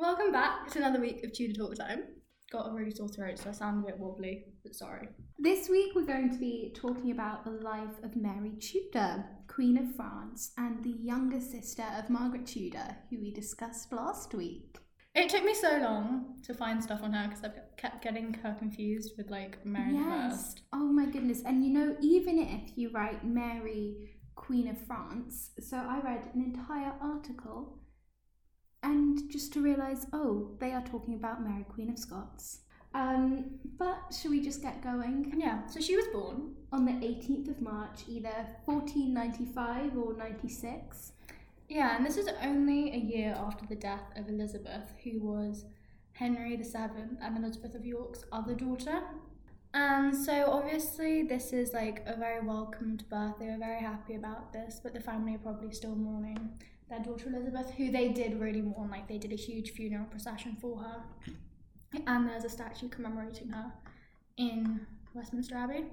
Welcome back to another week of Tudor Talk Time. Got a really sore throat, so I sound a bit wobbly, but sorry. This week we're going to be talking about the life of Mary Tudor, Queen of France, and the younger sister of Margaret Tudor, who we discussed last week. It took me so long to find stuff on her because I kept getting her confused with like Mary the First. Oh my goodness. And you know, even if you write Mary, Queen of France, so I read an entire article just to realise, oh, they are talking about Mary, Queen of Scots. Um, but shall we just get going? Yeah, so she was born On the 18th of March, either 1495 or 96. Yeah, and this is only a year after the death of Elizabeth, who was Henry VII and Elizabeth of York's other daughter. And so obviously this is like a very welcomed birth. They were very happy about this, but the family are probably still mourning their daughter Elizabeth, who they did really mourn. Like they did a huge funeral procession for her, and there's a statue commemorating her in Westminster Abbey.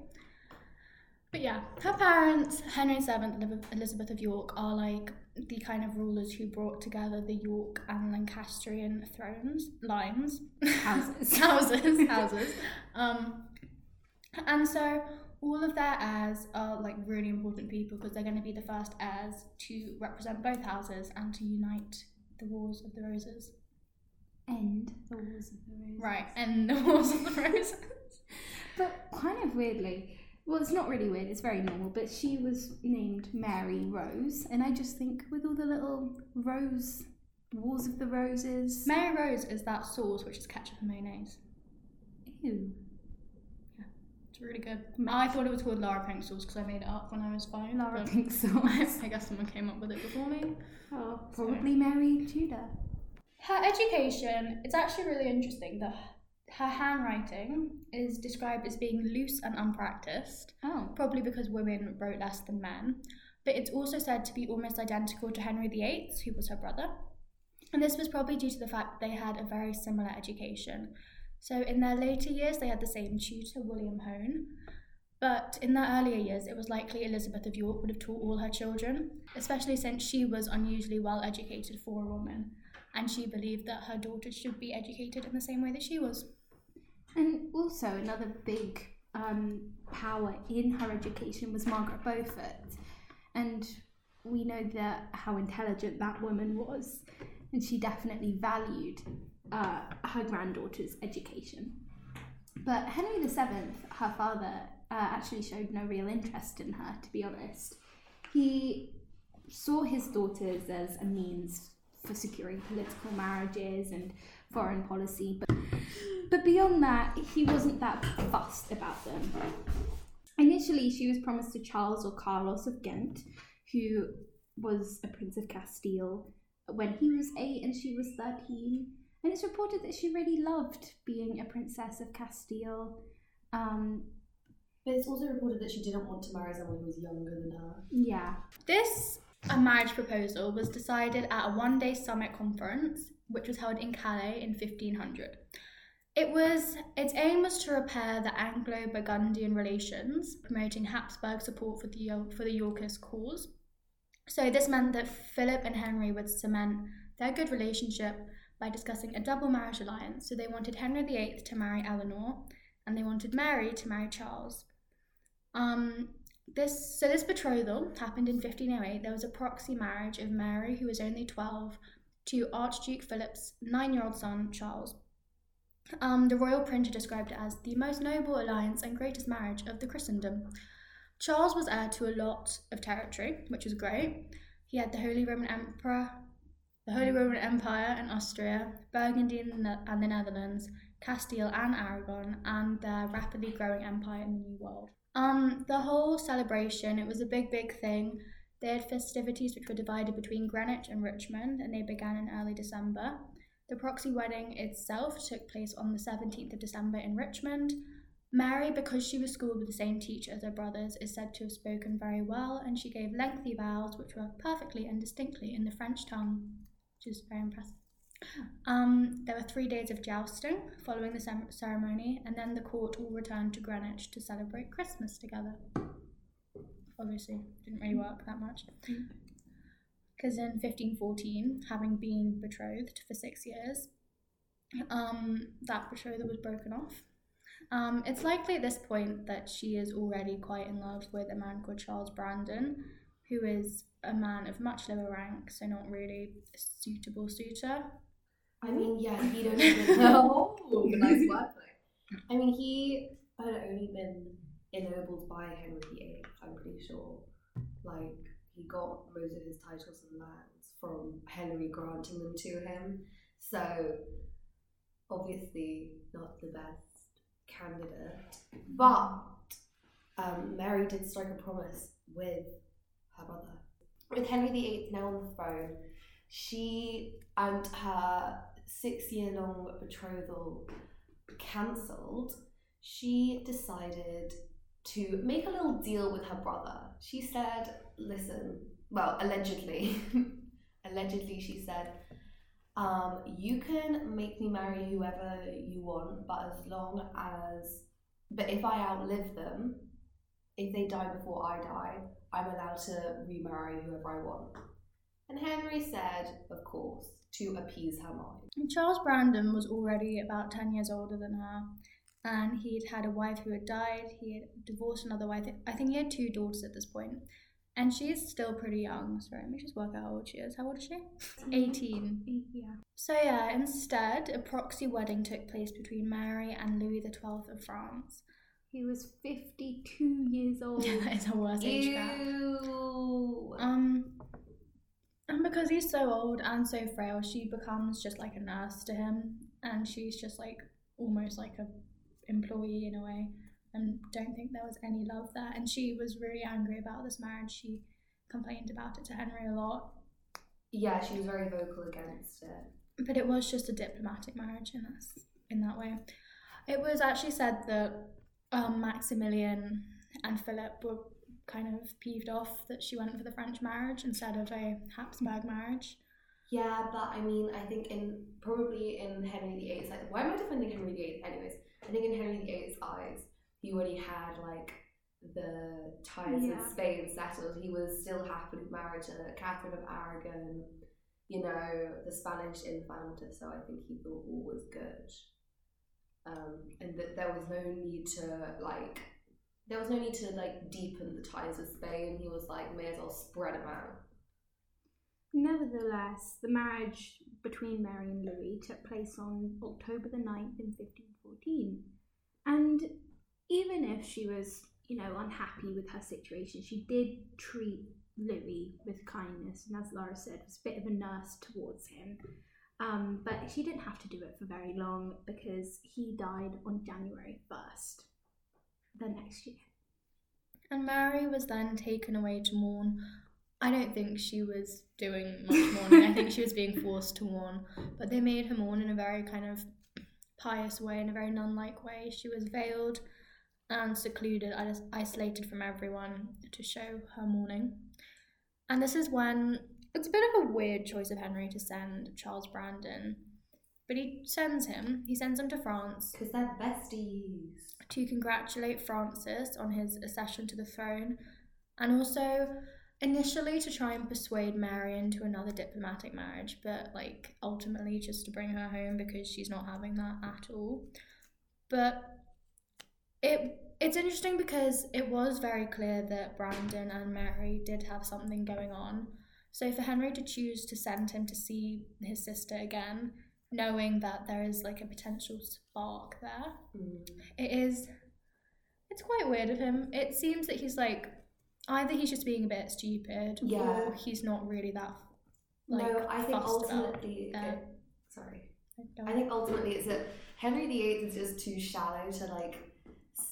But yeah, her parents, Henry VII and Elizabeth of York, are like the kind of rulers who brought together the York and Lancastrian thrones, lines, Houses. houses, houses. Um, and so all of their heirs are like really important people because they're going to be the first heirs to represent both houses and to unite the Wars of the Roses. End the Wars of the Roses. Right, and the Wars of the Roses. But kind of weirdly, well, it's not really weird, it's very normal, but she was named Mary Rose, and I just think with all the little rose, Wars of the Roses. Mary Rose is that sauce which is ketchup and mayonnaise. Ew. It's really good. I thought it was called Lara Pink sauce because I made it up when I was five. Lara Pink sauce. I guess someone came up with it before me. Oh, probably Mary Tudor. Her education, it's actually really interesting that her handwriting is described as being loose and unpracticed, Oh. probably because women wrote less than men. But it's also said to be almost identical to Henry VIII, who was her brother. And this was probably due to the fact that they had a very similar education. So in their later years, they had the same tutor, William Hone. But in their earlier years, it was likely Elizabeth of York would have taught all her children, especially since she was unusually well educated for a woman, and she believed that her daughters should be educated in the same way that she was. And also, another big um, power in her education was Margaret Beaufort. And we know that how intelligent that woman was, and she definitely valued uh, her granddaughter's education. But Henry VII, her father, uh, actually showed no real interest in her, to be honest. He saw his daughters as a means for securing political marriages and foreign policy, but, but beyond that, he wasn't that fussed about them. Initially, she was promised to Charles or Carlos of Ghent, who was a prince of Castile when he was eight and she was 13. And it's reported that she really loved being a princess of Castile. Um, But it's also reported that she didn't want to marry someone who was younger than her. yeah. This a marriage proposal was decided at a one day summit conference, which was held in Calais in 1500. It was its aim was to repair the Anglo-Burgundian relations, promoting Habsburg support for the for the Yorkist cause. So this meant that Philip and Henry would cement their good relationship by discussing a double marriage alliance. So they wanted Henry VIII to marry Eleanor, and they wanted Mary to marry Charles. Um, this so this betrothal happened in 1508. There was a proxy marriage of Mary, who was only 12, to Archduke Philip's nine-year-old son Charles. Um, the royal printer described it as the most noble alliance and greatest marriage of the Christendom. Charles was heir to a lot of territory, which was great. He had the Holy Roman Emperor, the Holy Roman Empire and Austria, Burgundy and the, and the Netherlands, Castile and Aragon, and their rapidly growing empire in the New World. Um, the whole celebration, it was a big, big thing. They had festivities which were divided between Greenwich and Richmond, and they began in early December. The proxy wedding itself took place on the 17th of December in Richmond. Mary, because she was schooled with the same teacher as her brothers, is said to have spoken very well, and she gave lengthy vows which were perfectly and distinctly in the French tongue, which is very impressive. Um, there were three days of jousting following the cem- ceremony, and then the court all returned to Greenwich to celebrate Christmas together. Obviously, didn't really work that much. because in 1514, having been betrothed for six years, um, that betrothal was broken off. Um, it's likely at this point that she is already quite in love with a man called Charles Brandon, who is a man of much lower rank, so not really a suitable suitor. I mean, yeah, he don't even know. I mean, he had only been ennobled by Henry VIII. I'm pretty sure. Like he got most of his titles and lands from Henry granting them to him. So obviously not the best candidate. But um, Mary did strike a promise with her brother. With Henry VIII now on the throne, she and her six year long betrothal cancelled, she decided to make a little deal with her brother. She said, Listen, well, allegedly, allegedly, she said, um, You can make me marry whoever you want, but as long as, but if I outlive them, if they die before I die, I'm allowed to remarry whoever I want. And Henry said, of course, to appease her mind. And Charles Brandon was already about 10 years older than her, and he'd had a wife who had died. He had divorced another wife. I think he had two daughters at this point. And she's still pretty young. Sorry, let me just work out how old she is. How old is she? 18. Yeah. So, yeah, instead, a proxy wedding took place between Mary and Louis XII of France. He was 52 years old. it's a worse age gap. Ew. Um, and because he's so old and so frail, she becomes just like a nurse to him, and she's just like almost like a employee in a way. And don't think there was any love there. And she was really angry about this marriage. She complained about it to Henry a lot, Yeah, she was very vocal against it. but it was just a diplomatic marriage in this in that way. It was actually said that um, Maximilian and Philip were kind of peeved off that she went for the French marriage instead of a Habsburg marriage. Yeah, but I mean, I think in probably in Henry VIII's like, why am I defending Henry VIII? Anyways, I think in Henry VIII's eyes, he already had like the ties Yeah. with Spain settled. He was still happily married to Catherine of Aragon, you know, the Spanish infanta. So I think he thought all was good, um, and that there was no need to like. There was no need to like deepen the ties with Spain. He was like, may as well spread them out. Nevertheless, the marriage between Mary and Louis took place on October the 9th in 1514. And even if she was, you know, unhappy with her situation, she did treat Louis with kindness, and as Laura said, was a bit of a nurse towards him. Um, but she didn't have to do it for very long because he died on January 1st, the next year. And Mary was then taken away to mourn. I don't think she was doing much mourning. I think she was being forced to mourn. But they made her mourn in a very kind of pious way, in a very nun like way. She was veiled and secluded, isolated from everyone to show her mourning. And this is when it's a bit of a weird choice of Henry to send Charles Brandon. But he sends him, he sends him to France Because they're besties. to congratulate Francis on his accession to the throne, and also initially to try and persuade Mary into another diplomatic marriage, but like ultimately just to bring her home because she's not having that at all. But it it's interesting because it was very clear that Brandon and Mary did have something going on. So for Henry to choose to send him to see his sister again, knowing that there is like a potential spark there, Mm. it is it's quite weird of him it seems that he's like either he's just being a bit stupid Yeah. or he's not really that like no, I think about ultimately, it, sorry, Don't- I think ultimately it's that Henry VIII is just too shallow to like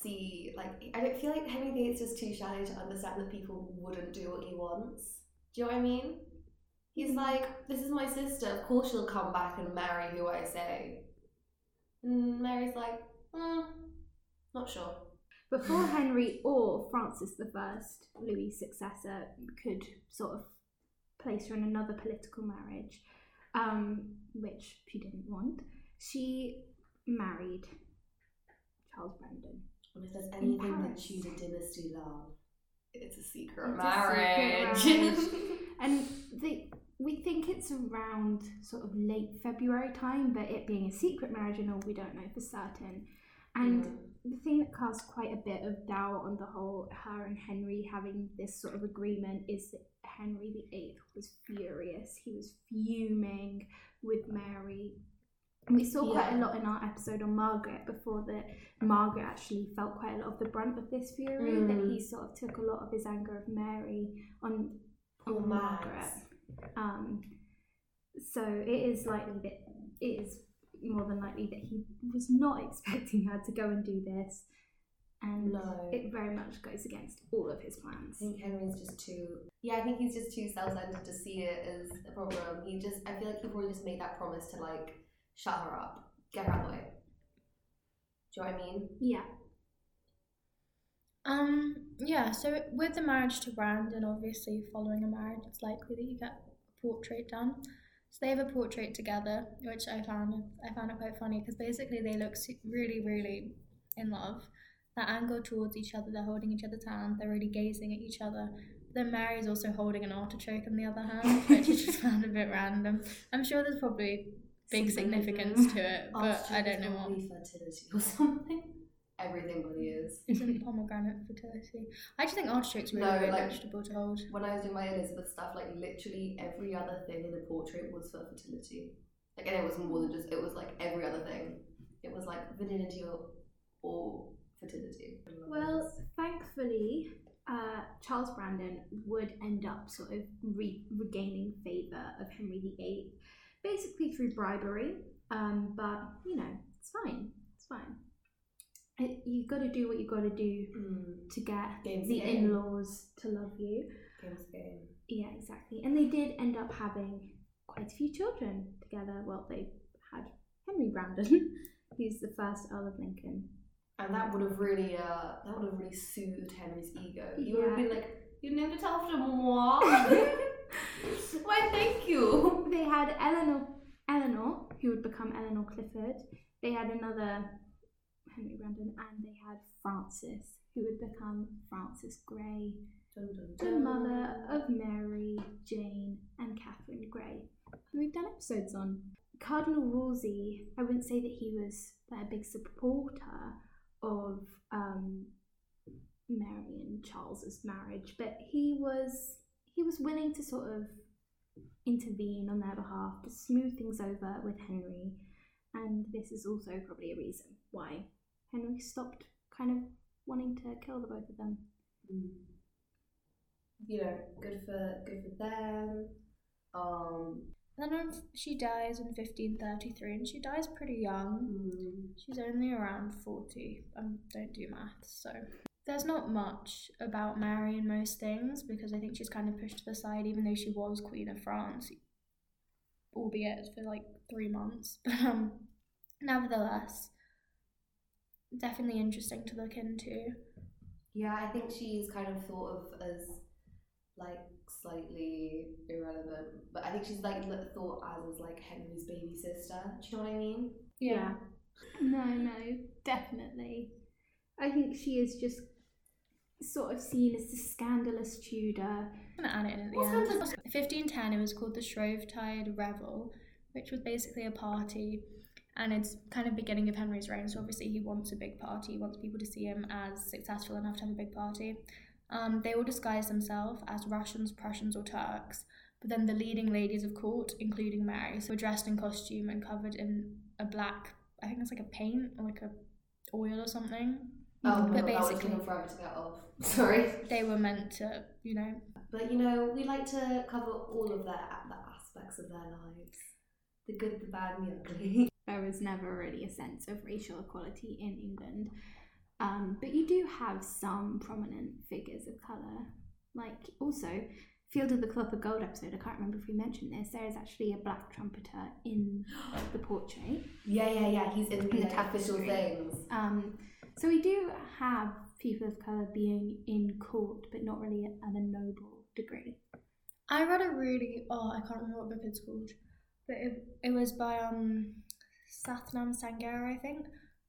see. Like, I don't feel like Henry VIII is just too shallow to understand that people wouldn't do what he wants. Do you know what I mean? He's like, this is my sister. Of course she'll come back and marry who I say. And Mary's like, mm, not sure. Before Henry or Francis I, Louis' successor, could sort of place her in another political marriage, um, which she didn't want, she married Charles Brandon. And if there's anything that. Tudor dynasty love, it's a secret It's a marriage. And the, we think it's around sort of late February time, but it being a secret marriage and all, we don't know for certain. And Mm. the thing that casts quite a bit of doubt on the whole her and Henry having this sort of agreement is that Henry VIII was furious. He was fuming with Mary. We saw quite a lot in our episode on Margaret before that Margaret actually felt quite a lot of the brunt of this fury, that Mm. he sort of took a lot of his anger of Mary on, Poor on. Margaret. Um, so it is likely that it is more than likely that he was not expecting her to go and do this, and No. it very much goes against all of his plans. I think Henry's just too. Yeah, I think he's just too self-centered to see it as a problem. He just, I feel like he probably just made that promise to like shut her up, get her out of the way. Do you know what I mean? Yeah, Um, yeah, so with the marriage to Brandon, obviously following a marriage, it's likely that you get a portrait done. So they have a portrait together, which I found I found it quite funny because basically they look really, really in love. They're angled towards each other. They're holding each other's hand. They're really gazing at each other. Then Mary's also holding an artichoke in the other hand, which I just found a bit random. I'm sure there's probably big significance to it, but I don't know what. Probably fertility or something. Everything really is. Isn't pomegranate fertility? I just think artichoke's really No, great like- vegetable to hold. When I was doing my Elizabeth stuff, like literally every other thing in the portrait was for fertility. Like, and it was more than just. It was like every other thing. It was like virginity or, or fertility. Well, thankfully, uh, Charles Brandon would end up sort of re- regaining favour of Henry VIII, basically through bribery. Um, but you know, it's fine. It's fine. It, you got to do what you've got to do Mm, to get Game's the game. in-laws to love you. game's game. Yeah, exactly. And they did end up having quite a few children together. Well, they had Henry Brandon, who's the first Earl of Lincoln. And that would have really, uh, that would have really soothed Henry's ego. He would have Yeah. been like, "You named it after moi." Why, thank you. They had Eleanor, Eleanor, who would become Eleanor Clifford. They had another Henry Brandon, and they had Frances, who would become Frances Grey, Dun, dun, the mother of Mary, Jane, and Catherine Grey, who we've done episodes on. Cardinal Wolsey, I wouldn't say that he was a big supporter of um, Mary and Charles's marriage, but he was he was willing to sort of intervene on their behalf to smooth things over with Henry, and this is also probably a reason why Henry stopped kind of wanting to kill the both of them. Mm. You know, good for good for them. Um, and Then she dies in 1533, and she dies pretty young. mm, She's only around 40. I um, don't do maths, so. There's not much about Mary in most things because I think she's kind of pushed to the side, even though she was Queen of France, albeit for like three months. But um, nevertheless, definitely interesting to look into. yeah, I think she's kind of thought of as like slightly irrelevant, but I think she's like thought as as like Henry's baby sister. Do you know what I mean? Yeah. No, no, definitely. I think she is just sort of seen as the scandalous Tudor. I'm gonna add it in at the What's end. that? 1510, it was called the Shrovetide Revel, which was basically a party, and it's kind of beginning of Henry's reign. So obviously he wants a big party. He wants people to see him as successful enough to have a big party. Um, they all disguise themselves as Russians, Prussians, or Turks. But then the leading ladies of court, including Mary, so were dressed in costume and covered in a black, I think it's like a paint or like a oil or something. Oh, But but that was basically- taking forever to get off. Sorry. They were meant to, you know, But you know, we like to cover all of their the aspects of their lives. The good, the bad, and the ugly. There was never really a sense of racial equality in England. Um, but you do have some prominent figures of colour. Like, also, Field of the Cloth of Gold episode, I can't remember if we mentioned this, there is actually a black trumpeter in the portrait. Yeah, yeah, yeah. He's in In the the official tapestry. things. Um, so we do have people of colour being in court, but not really at a noble degree. I read a really oh I can't remember what book it's called, but it it was by um Sathnam Sanghera I think.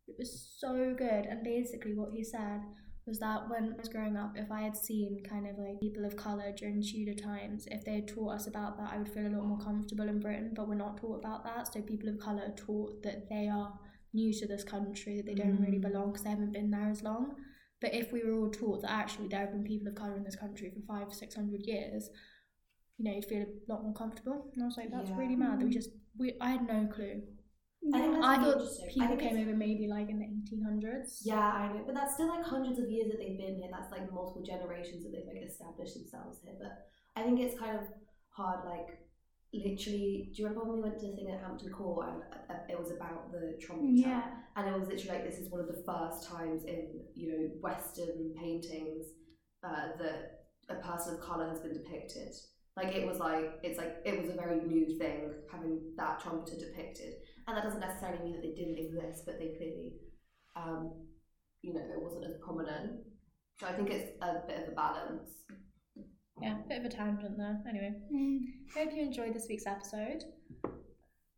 It was so good, and basically what he said was that when I was growing up, if I had seen kind of like people of colour during Tudor times, if they had taught us about that, I would feel a lot more comfortable in Britain, but we're not taught about that. So people of colour are taught that they are new to this country, that they don't really Mm. belong because they haven't been there as long. But if we were all taught that actually there have been people of colour in this country for five, six hundred years, you know, you'd feel a lot more comfortable. And I was like, that's Yeah. really mad that we just, we, I had no clue. I think I thought. I people think came over maybe like in the 1800s. Yeah, I know, but that's still like hundreds of years that they've been here. That's like multiple generations that they've like established themselves here. But I think it's kind of hard. Like literally, do you remember when we went to the thing at Hampton Court and uh, it was about the trumpeter? Yeah. and it was literally like this is one of the first times in you know Western paintings uh, that a person of color has been depicted. Like it was like it's like it was a very new thing having that trumpeter depicted, and that doesn't necessarily mean that they didn't exist, but they clearly, um, you know, it wasn't as prominent. So I think it's a bit of a balance. Yeah, a bit of a tangent there. Anyway, Mm. hope you enjoyed this week's episode.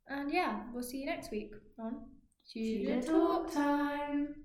And yeah, we'll see you next week on Tudor Talk Time.